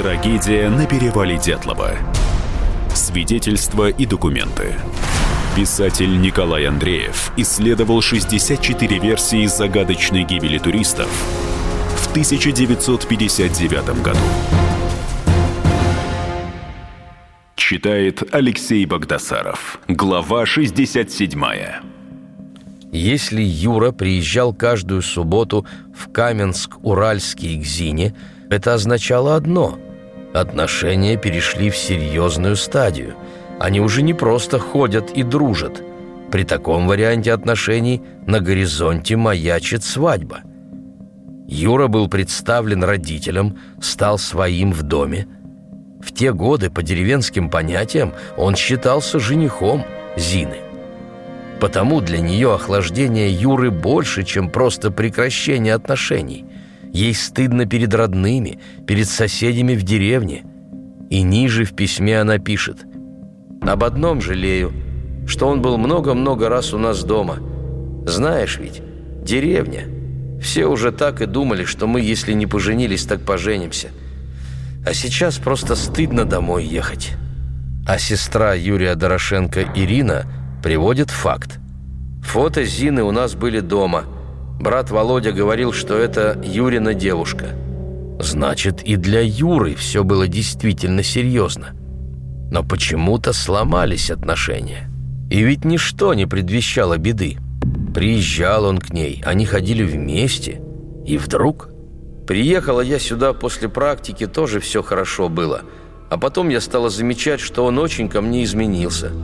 Трагедия на перевале Дятлова. Свидетельства и документы. Писатель Николай Андреев исследовал 64 версии загадочной гибели туристов в 1959 году. Читает Алексей Богдасаров. Глава 67. Если Юра приезжал каждую субботу в Каменск-Уральский к Зине, это означало одно – отношения перешли в серьезную стадию. Они уже не просто ходят и дружат. При таком варианте отношений на горизонте маячит свадьба. Юра был представлен родителям, стал своим в доме. В те годы, по деревенским понятиям, он считался женихом Зины – Потому для нее охлаждение Юры больше, чем просто прекращение отношений. Ей стыдно перед родными, перед соседями в деревне. И ниже в письме она пишет «Об одном жалею, что он был много-много раз у нас дома. Знаешь ведь, деревня. Все уже так и думали, что мы, если не поженились, так поженимся. А сейчас просто стыдно домой ехать». А сестра Юрия Дорошенко Ирина – приводит факт. Фото Зины у нас были дома. Брат Володя говорил, что это Юрина девушка. Значит, и для Юры все было действительно серьезно. Но почему-то сломались отношения. И ведь ничто не предвещало беды. Приезжал он к ней, они ходили вместе. И вдруг... Приехала я сюда после практики, тоже все хорошо было. А потом я стала замечать, что он очень ко мне изменился –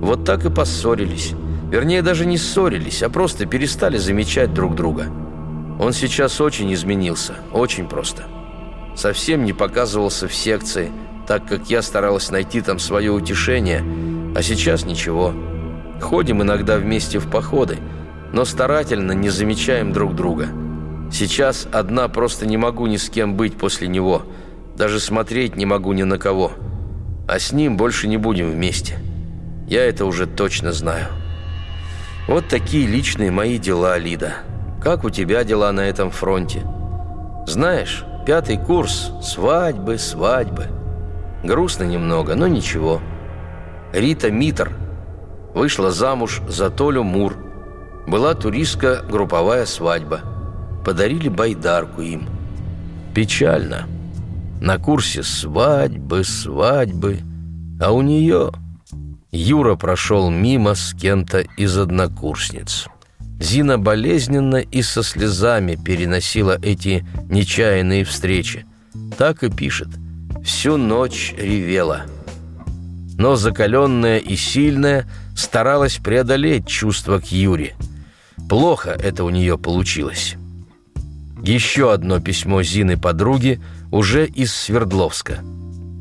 вот так и поссорились. Вернее, даже не ссорились, а просто перестали замечать друг друга. Он сейчас очень изменился, очень просто. Совсем не показывался в секции, так как я старалась найти там свое утешение, а сейчас ничего. Ходим иногда вместе в походы, но старательно не замечаем друг друга. Сейчас одна просто не могу ни с кем быть после него, даже смотреть не могу ни на кого. А с ним больше не будем вместе». Я это уже точно знаю. Вот такие личные мои дела, Лида. Как у тебя дела на этом фронте? Знаешь, пятый курс, свадьбы, свадьбы. Грустно немного, но ничего. Рита Митр вышла замуж за Толю Мур. Была туристка групповая свадьба. Подарили байдарку им. Печально. На курсе свадьбы, свадьбы, а у нее Юра прошел мимо с кем-то из однокурсниц. Зина болезненно и со слезами переносила эти нечаянные встречи. Так и пишет. Всю ночь ревела. Но закаленная и сильная старалась преодолеть чувства к Юре. Плохо это у нее получилось. Еще одно письмо Зины подруги уже из Свердловска.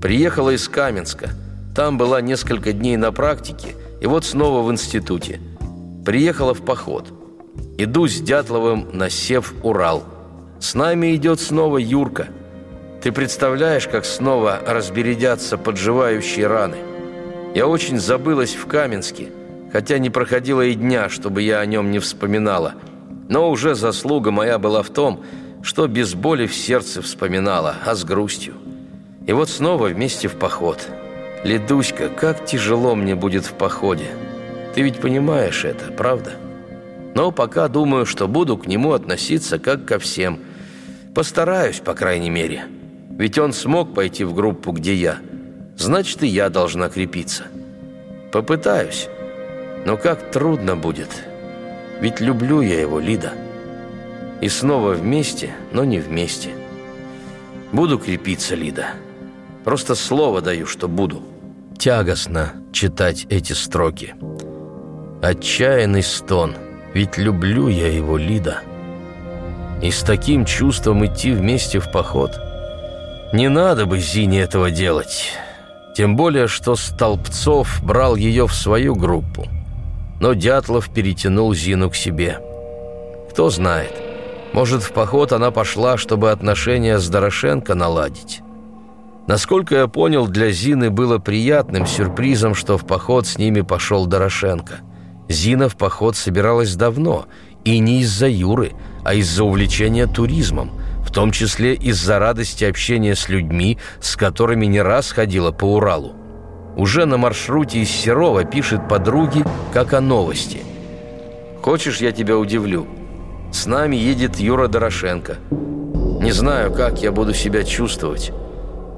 Приехала из Каменска – там была несколько дней на практике, и вот снова в институте. Приехала в поход. Иду с Дятловым на Сев Урал. С нами идет снова Юрка. Ты представляешь, как снова разбередятся подживающие раны? Я очень забылась в Каменске, хотя не проходило и дня, чтобы я о нем не вспоминала. Но уже заслуга моя была в том, что без боли в сердце вспоминала, а с грустью. И вот снова вместе в поход – «Ледуська, как тяжело мне будет в походе. Ты ведь понимаешь это, правда? Но пока думаю, что буду к нему относиться как ко всем. Постараюсь, по крайней мере. Ведь он смог пойти в группу, где я. Значит, и я должна крепиться. Попытаюсь. Но как трудно будет. Ведь люблю я его, Лида. И снова вместе, но не вместе. Буду крепиться, Лида. Просто слово даю, что буду». Тягостно читать эти строки. Отчаянный стон, ведь люблю я его, Лида. И с таким чувством идти вместе в поход. Не надо бы Зине этого делать. Тем более, что Столбцов брал ее в свою группу. Но Дятлов перетянул Зину к себе. Кто знает, может, в поход она пошла, чтобы отношения с Дорошенко наладить. Насколько я понял, для Зины было приятным сюрпризом, что в поход с ними пошел Дорошенко. Зина в поход собиралась давно, и не из-за Юры, а из-за увлечения туризмом, в том числе из-за радости общения с людьми, с которыми не раз ходила по Уралу. Уже на маршруте из Серова пишет подруге, как о новости. «Хочешь, я тебя удивлю? С нами едет Юра Дорошенко. Не знаю, как я буду себя чувствовать.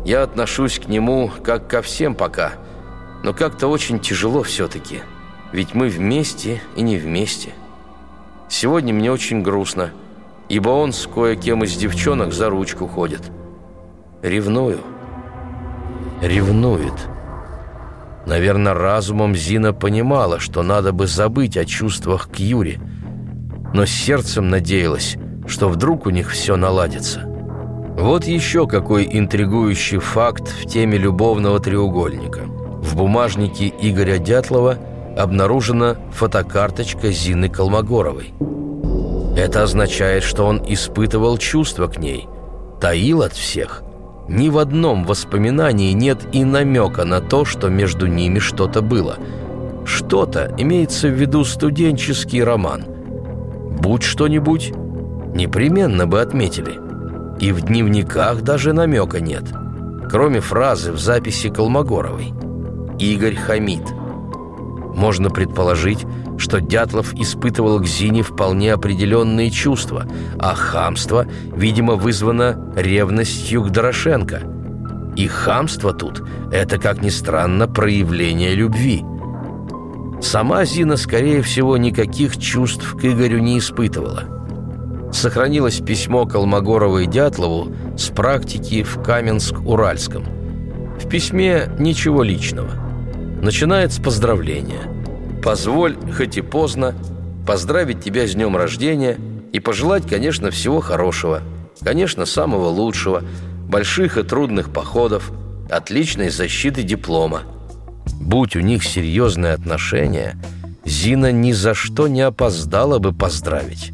Я отношусь к нему как ко всем пока, но как-то очень тяжело все-таки, ведь мы вместе и не вместе. Сегодня мне очень грустно, ибо он с кое-кем из девчонок за ручку ходит. Ревную. Ревнует. Наверное, разумом Зина понимала, что надо бы забыть о чувствах к Юре, но сердцем надеялась, что вдруг у них все наладится. Вот еще какой интригующий факт в теме любовного треугольника. В бумажнике Игоря Дятлова обнаружена фотокарточка Зины Колмогоровой. Это означает, что он испытывал чувства к ней, таил от всех. Ни в одном воспоминании нет и намека на то, что между ними что-то было. Что-то имеется в виду студенческий роман. Будь что-нибудь, непременно бы отметили – и в дневниках даже намека нет, кроме фразы в записи Колмогоровой. Игорь хамит. Можно предположить, что Дятлов испытывал к Зине вполне определенные чувства, а хамство, видимо, вызвано ревностью к Дорошенко. И хамство тут – это, как ни странно, проявление любви. Сама Зина, скорее всего, никаких чувств к Игорю не испытывала – сохранилось письмо Колмогорова и Дятлову с практики в Каменск-Уральском. В письме ничего личного. Начинает с поздравления. «Позволь, хоть и поздно, поздравить тебя с днем рождения и пожелать, конечно, всего хорошего, конечно, самого лучшего, больших и трудных походов, отличной защиты диплома. Будь у них серьезные отношения, Зина ни за что не опоздала бы поздравить.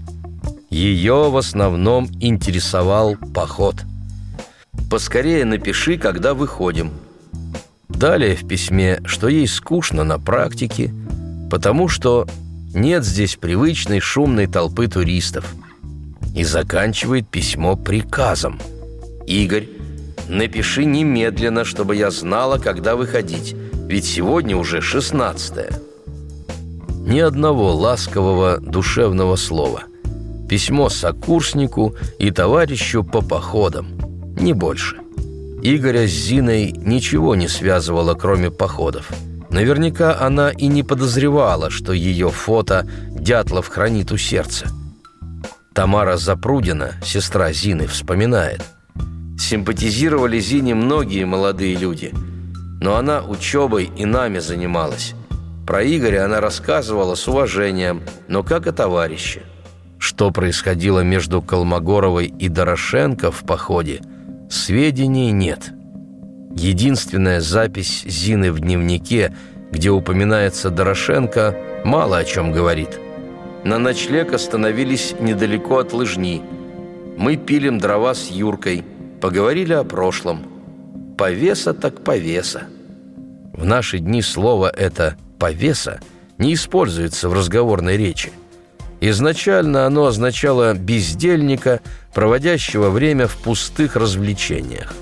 Ее в основном интересовал поход. «Поскорее напиши, когда выходим». Далее в письме, что ей скучно на практике, потому что нет здесь привычной шумной толпы туристов. И заканчивает письмо приказом. «Игорь, напиши немедленно, чтобы я знала, когда выходить, ведь сегодня уже шестнадцатое». Ни одного ласкового душевного слова – письмо сокурснику и товарищу по походам. Не больше. Игоря с Зиной ничего не связывало, кроме походов. Наверняка она и не подозревала, что ее фото Дятлов хранит у сердца. Тамара Запрудина, сестра Зины, вспоминает. Симпатизировали Зине многие молодые люди, но она учебой и нами занималась. Про Игоря она рассказывала с уважением, но как о товарище – что происходило между Колмогоровой и Дорошенко в походе, сведений нет. Единственная запись Зины в дневнике, где упоминается Дорошенко, мало о чем говорит. На ночлег остановились недалеко от лыжни. Мы пилим дрова с Юркой, поговорили о прошлом. Повеса так повеса. В наши дни слово это «повеса» не используется в разговорной речи. Изначально оно означало бездельника, проводящего время в пустых развлечениях.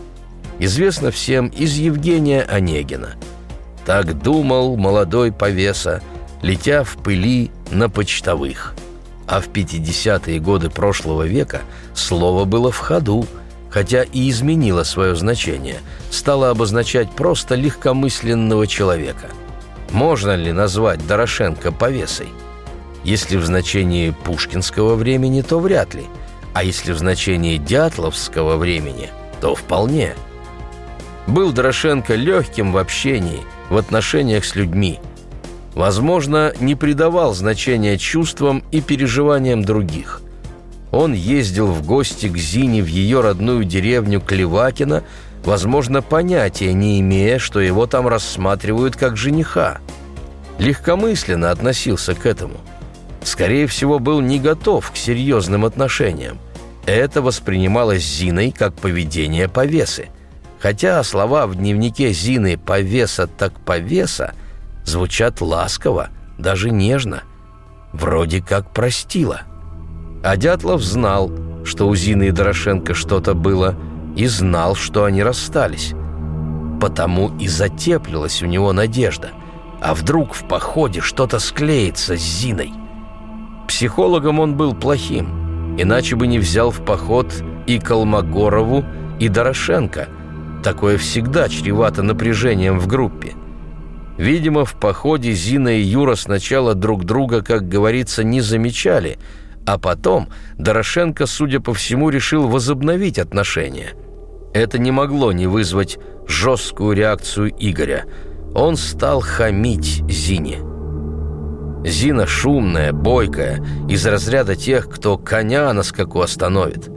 Известно всем из Евгения Онегина. Так думал молодой повеса, летя в пыли на почтовых. А в 50-е годы прошлого века слово было в ходу, хотя и изменило свое значение, стало обозначать просто легкомысленного человека. Можно ли назвать Дорошенко повесой? Если в значении пушкинского времени, то вряд ли. А если в значении дятловского времени, то вполне. Был Дорошенко легким в общении, в отношениях с людьми. Возможно, не придавал значения чувствам и переживаниям других. Он ездил в гости к Зине в ее родную деревню Клевакина, возможно, понятия не имея, что его там рассматривают как жениха. Легкомысленно относился к этому – скорее всего, был не готов к серьезным отношениям. Это воспринималось Зиной как поведение повесы. Хотя слова в дневнике Зины «повеса так повеса» звучат ласково, даже нежно. Вроде как простила. А Дятлов знал, что у Зины и Дорошенко что-то было, и знал, что они расстались. Потому и затеплилась у него надежда. А вдруг в походе что-то склеится с Зиной? Психологом он был плохим, иначе бы не взял в поход и Колмогорову, и Дорошенко. Такое всегда чревато напряжением в группе. Видимо, в походе Зина и Юра сначала друг друга, как говорится, не замечали, а потом Дорошенко, судя по всему, решил возобновить отношения. Это не могло не вызвать жесткую реакцию Игоря. Он стал хамить Зине. Зина шумная, бойкая, из разряда тех, кто коня на скаку остановит.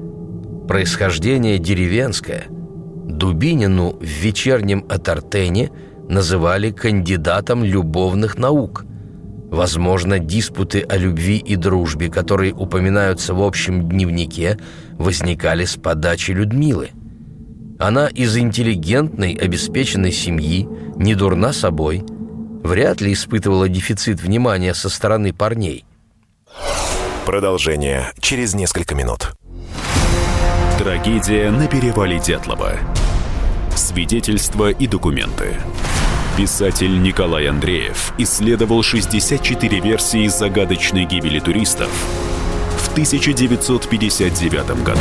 Происхождение деревенское. Дубинину в вечернем Атартене называли кандидатом любовных наук. Возможно, диспуты о любви и дружбе, которые упоминаются в общем дневнике, возникали с подачи Людмилы. Она из интеллигентной, обеспеченной семьи, не дурна собой – вряд ли испытывала дефицит внимания со стороны парней. Продолжение через несколько минут. Трагедия на перевале Дятлова. Свидетельства и документы. Писатель Николай Андреев исследовал 64 версии загадочной гибели туристов в 1959 году.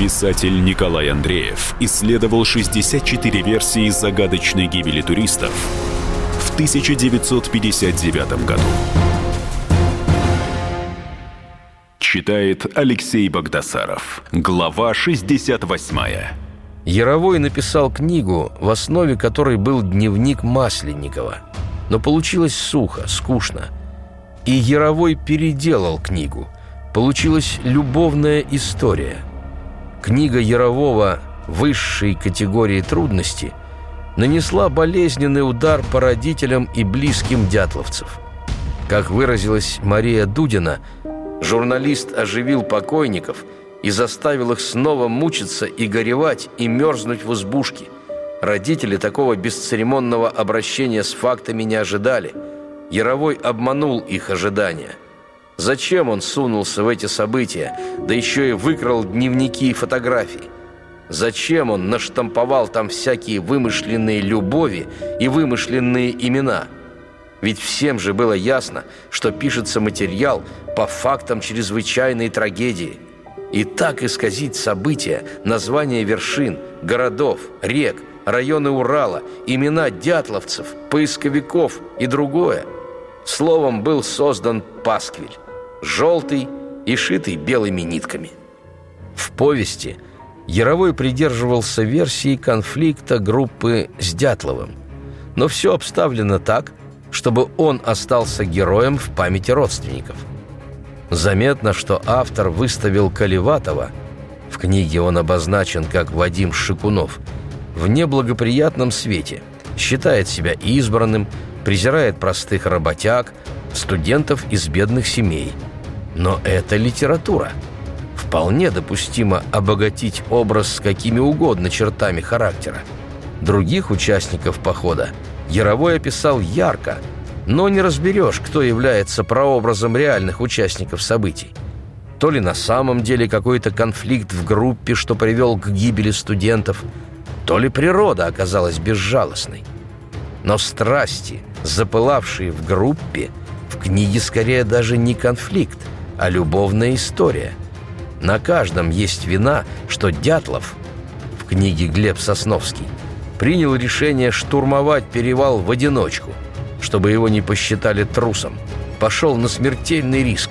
Писатель Николай Андреев исследовал 64 версии загадочной гибели туристов в 1959 году. Читает Алексей Богдасаров. Глава 68. Яровой написал книгу, в основе которой был дневник Масленникова. Но получилось сухо, скучно. И Яровой переделал книгу. Получилась любовная история – Книга Ярового высшей категории трудности нанесла болезненный удар по родителям и близким дятловцев. Как выразилась Мария Дудина, журналист оживил покойников и заставил их снова мучиться и горевать и мерзнуть в избушке. Родители такого бесцеремонного обращения с фактами не ожидали. Яровой обманул их ожидания – Зачем он сунулся в эти события, да еще и выкрал дневники и фотографии? Зачем он наштамповал там всякие вымышленные любови и вымышленные имена? Ведь всем же было ясно, что пишется материал по фактам чрезвычайной трагедии. И так исказить события, названия вершин, городов, рек, районы Урала, имена дятловцев, поисковиков и другое. Словом, был создан пасквиль желтый и шитый белыми нитками. В повести Яровой придерживался версии конфликта группы с Дятловым, но все обставлено так, чтобы он остался героем в памяти родственников. Заметно, что автор выставил Каливатова, в книге он обозначен как Вадим Шикунов, в неблагоприятном свете, считает себя избранным, презирает простых работяг, студентов из бедных семей – но это литература. Вполне допустимо обогатить образ с какими угодно чертами характера. Других участников похода Яровой описал ярко, но не разберешь, кто является прообразом реальных участников событий. То ли на самом деле какой-то конфликт в группе, что привел к гибели студентов, то ли природа оказалась безжалостной. Но страсти, запылавшие в группе, в книге скорее даже не конфликт, а любовная история. На каждом есть вина, что Дятлов, в книге Глеб Сосновский, принял решение штурмовать перевал в одиночку, чтобы его не посчитали трусом, пошел на смертельный риск.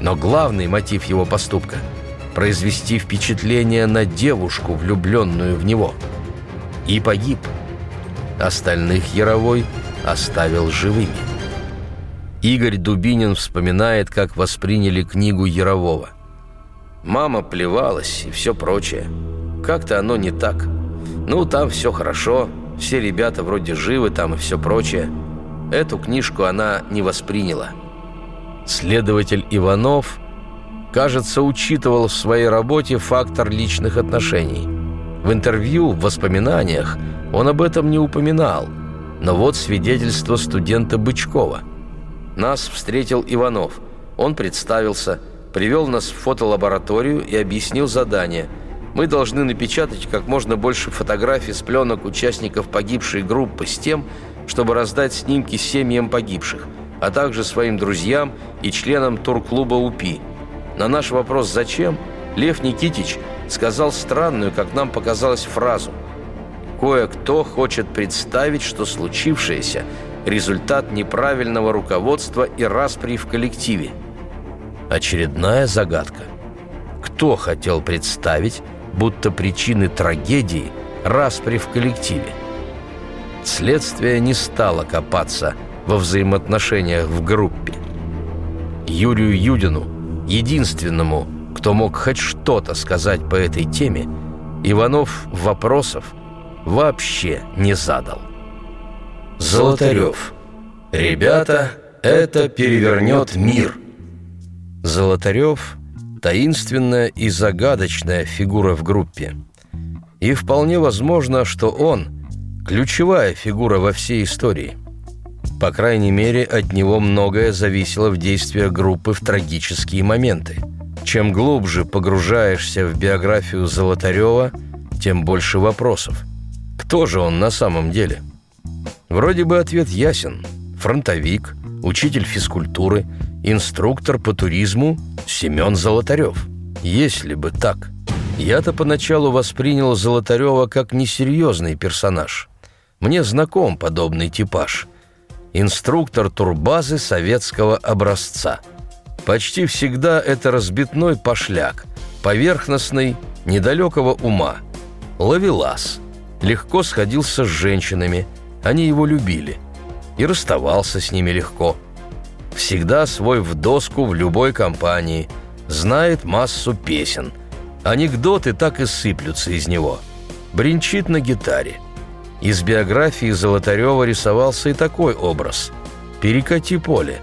Но главный мотив его поступка – произвести впечатление на девушку, влюбленную в него. И погиб. Остальных Яровой оставил живыми. Игорь Дубинин вспоминает, как восприняли книгу Ярового. Мама плевалась и все прочее. Как-то оно не так. Ну, там все хорошо, все ребята вроде живы там и все прочее. Эту книжку она не восприняла. Следователь Иванов, кажется, учитывал в своей работе фактор личных отношений. В интервью, в воспоминаниях он об этом не упоминал. Но вот свидетельство студента Бычкова. Нас встретил Иванов. Он представился, привел нас в фотолабораторию и объяснил задание – мы должны напечатать как можно больше фотографий с пленок участников погибшей группы с тем, чтобы раздать снимки семьям погибших, а также своим друзьям и членам турклуба УПИ. На наш вопрос «Зачем?» Лев Никитич сказал странную, как нам показалось, фразу «Кое-кто хочет представить, что случившееся – результат неправильного руководства и распри в коллективе». Очередная загадка. Кто хотел представить, будто причины трагедии – распри в коллективе. Следствие не стало копаться во взаимоотношениях в группе. Юрию Юдину, единственному, кто мог хоть что-то сказать по этой теме, Иванов вопросов вообще не задал. Золотарев. Ребята, это перевернет мир. Золотарев таинственная и загадочная фигура в группе. И вполне возможно, что он – ключевая фигура во всей истории. По крайней мере, от него многое зависело в действиях группы в трагические моменты. Чем глубже погружаешься в биографию Золотарева, тем больше вопросов. Кто же он на самом деле? Вроде бы ответ ясен. Фронтовик, учитель физкультуры – инструктор по туризму Семен Золотарев. Если бы так. Я-то поначалу воспринял Золотарева как несерьезный персонаж. Мне знаком подобный типаж. Инструктор турбазы советского образца. Почти всегда это разбитной пошляк, поверхностный, недалекого ума. Ловелас. Легко сходился с женщинами, они его любили. И расставался с ними легко – всегда свой в доску в любой компании, знает массу песен. Анекдоты так и сыплются из него. Бринчит на гитаре. Из биографии Золотарева рисовался и такой образ. «Перекати поле».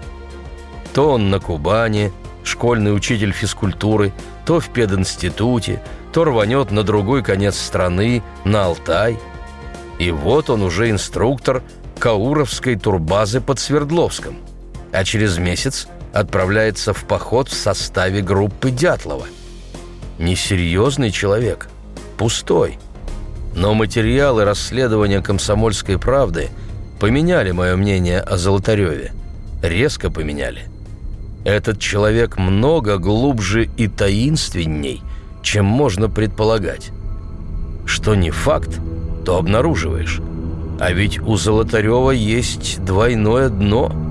То он на Кубани, школьный учитель физкультуры, то в пединституте, то рванет на другой конец страны, на Алтай. И вот он уже инструктор Кауровской турбазы под Свердловском – а через месяц отправляется в поход в составе группы Дятлова. Несерьезный человек, пустой. Но материалы расследования «Комсомольской правды» поменяли мое мнение о Золотареве. Резко поменяли. Этот человек много глубже и таинственней, чем можно предполагать. Что не факт, то обнаруживаешь. А ведь у Золотарева есть двойное дно –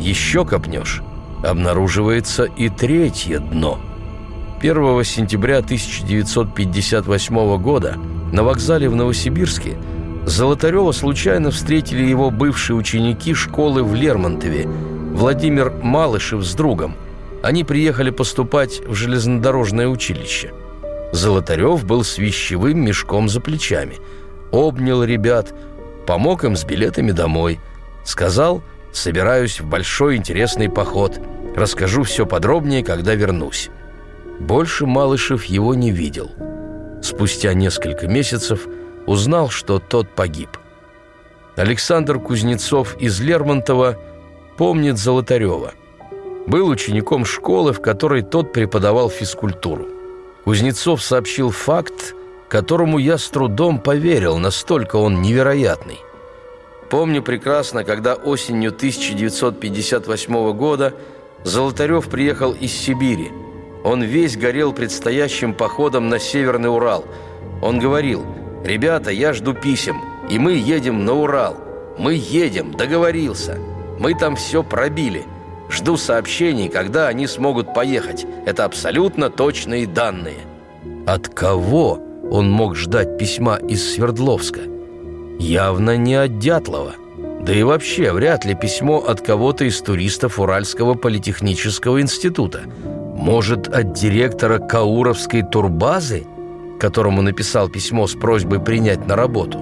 еще копнешь, обнаруживается и третье дно. 1 сентября 1958 года на вокзале в Новосибирске Золотарева случайно встретили его бывшие ученики школы в Лермонтове, Владимир Малышев с другом. Они приехали поступать в железнодорожное училище. Золотарев был с вещевым мешком за плечами. Обнял ребят, помог им с билетами домой. Сказал – Собираюсь в большой интересный поход. Расскажу все подробнее, когда вернусь». Больше Малышев его не видел. Спустя несколько месяцев узнал, что тот погиб. Александр Кузнецов из Лермонтова помнит Золотарева. Был учеником школы, в которой тот преподавал физкультуру. Кузнецов сообщил факт, которому я с трудом поверил, настолько он невероятный. Помню прекрасно, когда осенью 1958 года Золотарев приехал из Сибири. Он весь горел предстоящим походом на Северный Урал. Он говорил, «Ребята, я жду писем, и мы едем на Урал. Мы едем, договорился. Мы там все пробили. Жду сообщений, когда они смогут поехать. Это абсолютно точные данные». От кого он мог ждать письма из Свердловска? Явно не от Дятлова. Да и вообще, вряд ли письмо от кого-то из туристов Уральского политехнического института. Может, от директора Кауровской турбазы, которому написал письмо с просьбой принять на работу?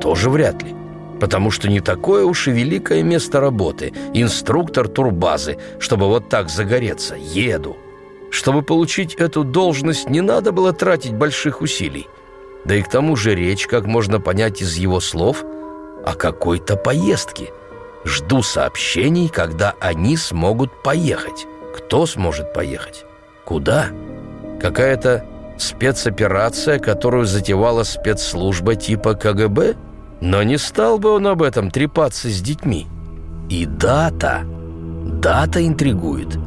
Тоже вряд ли. Потому что не такое уж и великое место работы. Инструктор турбазы, чтобы вот так загореться. Еду. Чтобы получить эту должность, не надо было тратить больших усилий. Да и к тому же речь, как можно понять из его слов, о какой-то поездке. Жду сообщений, когда они смогут поехать. Кто сможет поехать? Куда? Какая-то спецоперация, которую затевала спецслужба типа КГБ? Но не стал бы он об этом трепаться с детьми. И дата. Дата интригует.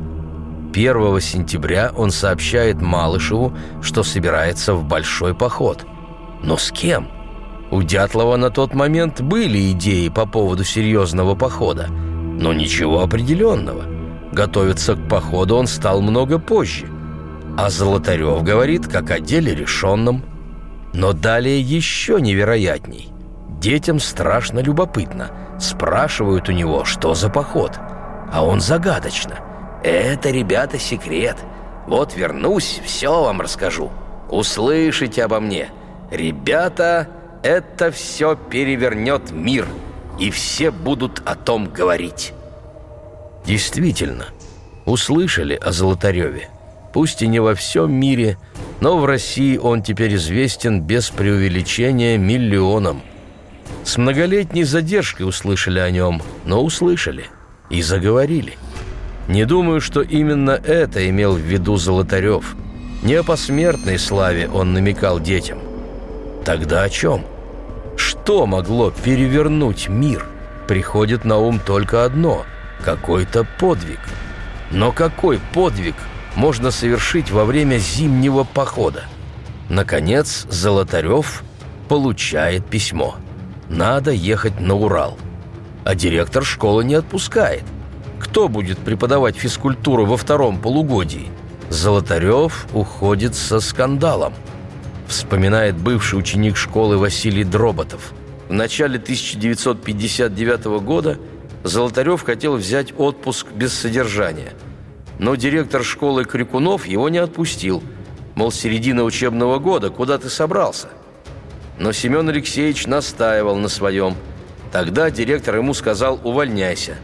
1 сентября он сообщает Малышеву, что собирается в большой поход. Но с кем? У Дятлова на тот момент были идеи по поводу серьезного похода, но ничего определенного. Готовиться к походу он стал много позже. А Золотарев говорит, как о деле решенном. Но далее еще невероятней. Детям страшно любопытно. Спрашивают у него, что за поход. А он загадочно. «Это, ребята, секрет. Вот вернусь, все вам расскажу. Услышите обо мне. Ребята, это все перевернет мир, и все будут о том говорить». Действительно, услышали о Золотареве. Пусть и не во всем мире, но в России он теперь известен без преувеличения миллионам. С многолетней задержкой услышали о нем, но услышали и заговорили. Не думаю, что именно это имел в виду Золотарев. Не о посмертной славе он намекал детям. Тогда о чем? Что могло перевернуть мир? Приходит на ум только одно – какой-то подвиг. Но какой подвиг можно совершить во время зимнего похода? Наконец, Золотарев получает письмо. Надо ехать на Урал. А директор школы не отпускает. Кто будет преподавать физкультуру во втором полугодии? Золотарев уходит со скандалом. Вспоминает бывший ученик школы Василий Дроботов. В начале 1959 года – Золотарев хотел взять отпуск без содержания. Но директор школы Крикунов его не отпустил. Мол, середина учебного года, куда ты собрался? Но Семен Алексеевич настаивал на своем. Тогда директор ему сказал «увольняйся».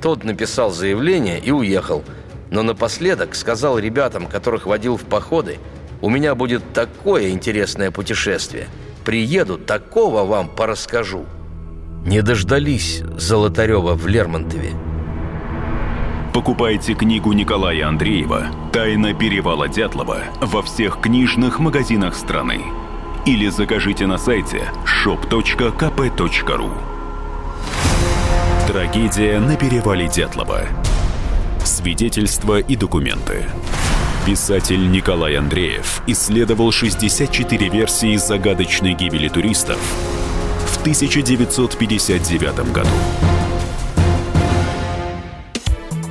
Тот написал заявление и уехал. Но напоследок сказал ребятам, которых водил в походы, «У меня будет такое интересное путешествие. Приеду, такого вам порасскажу» не дождались Золотарева в Лермонтове. Покупайте книгу Николая Андреева «Тайна перевала Дятлова» во всех книжных магазинах страны. Или закажите на сайте shop.kp.ru Трагедия на перевале Дятлова. Свидетельства и документы. Писатель Николай Андреев исследовал 64 версии загадочной гибели туристов в 1959 году.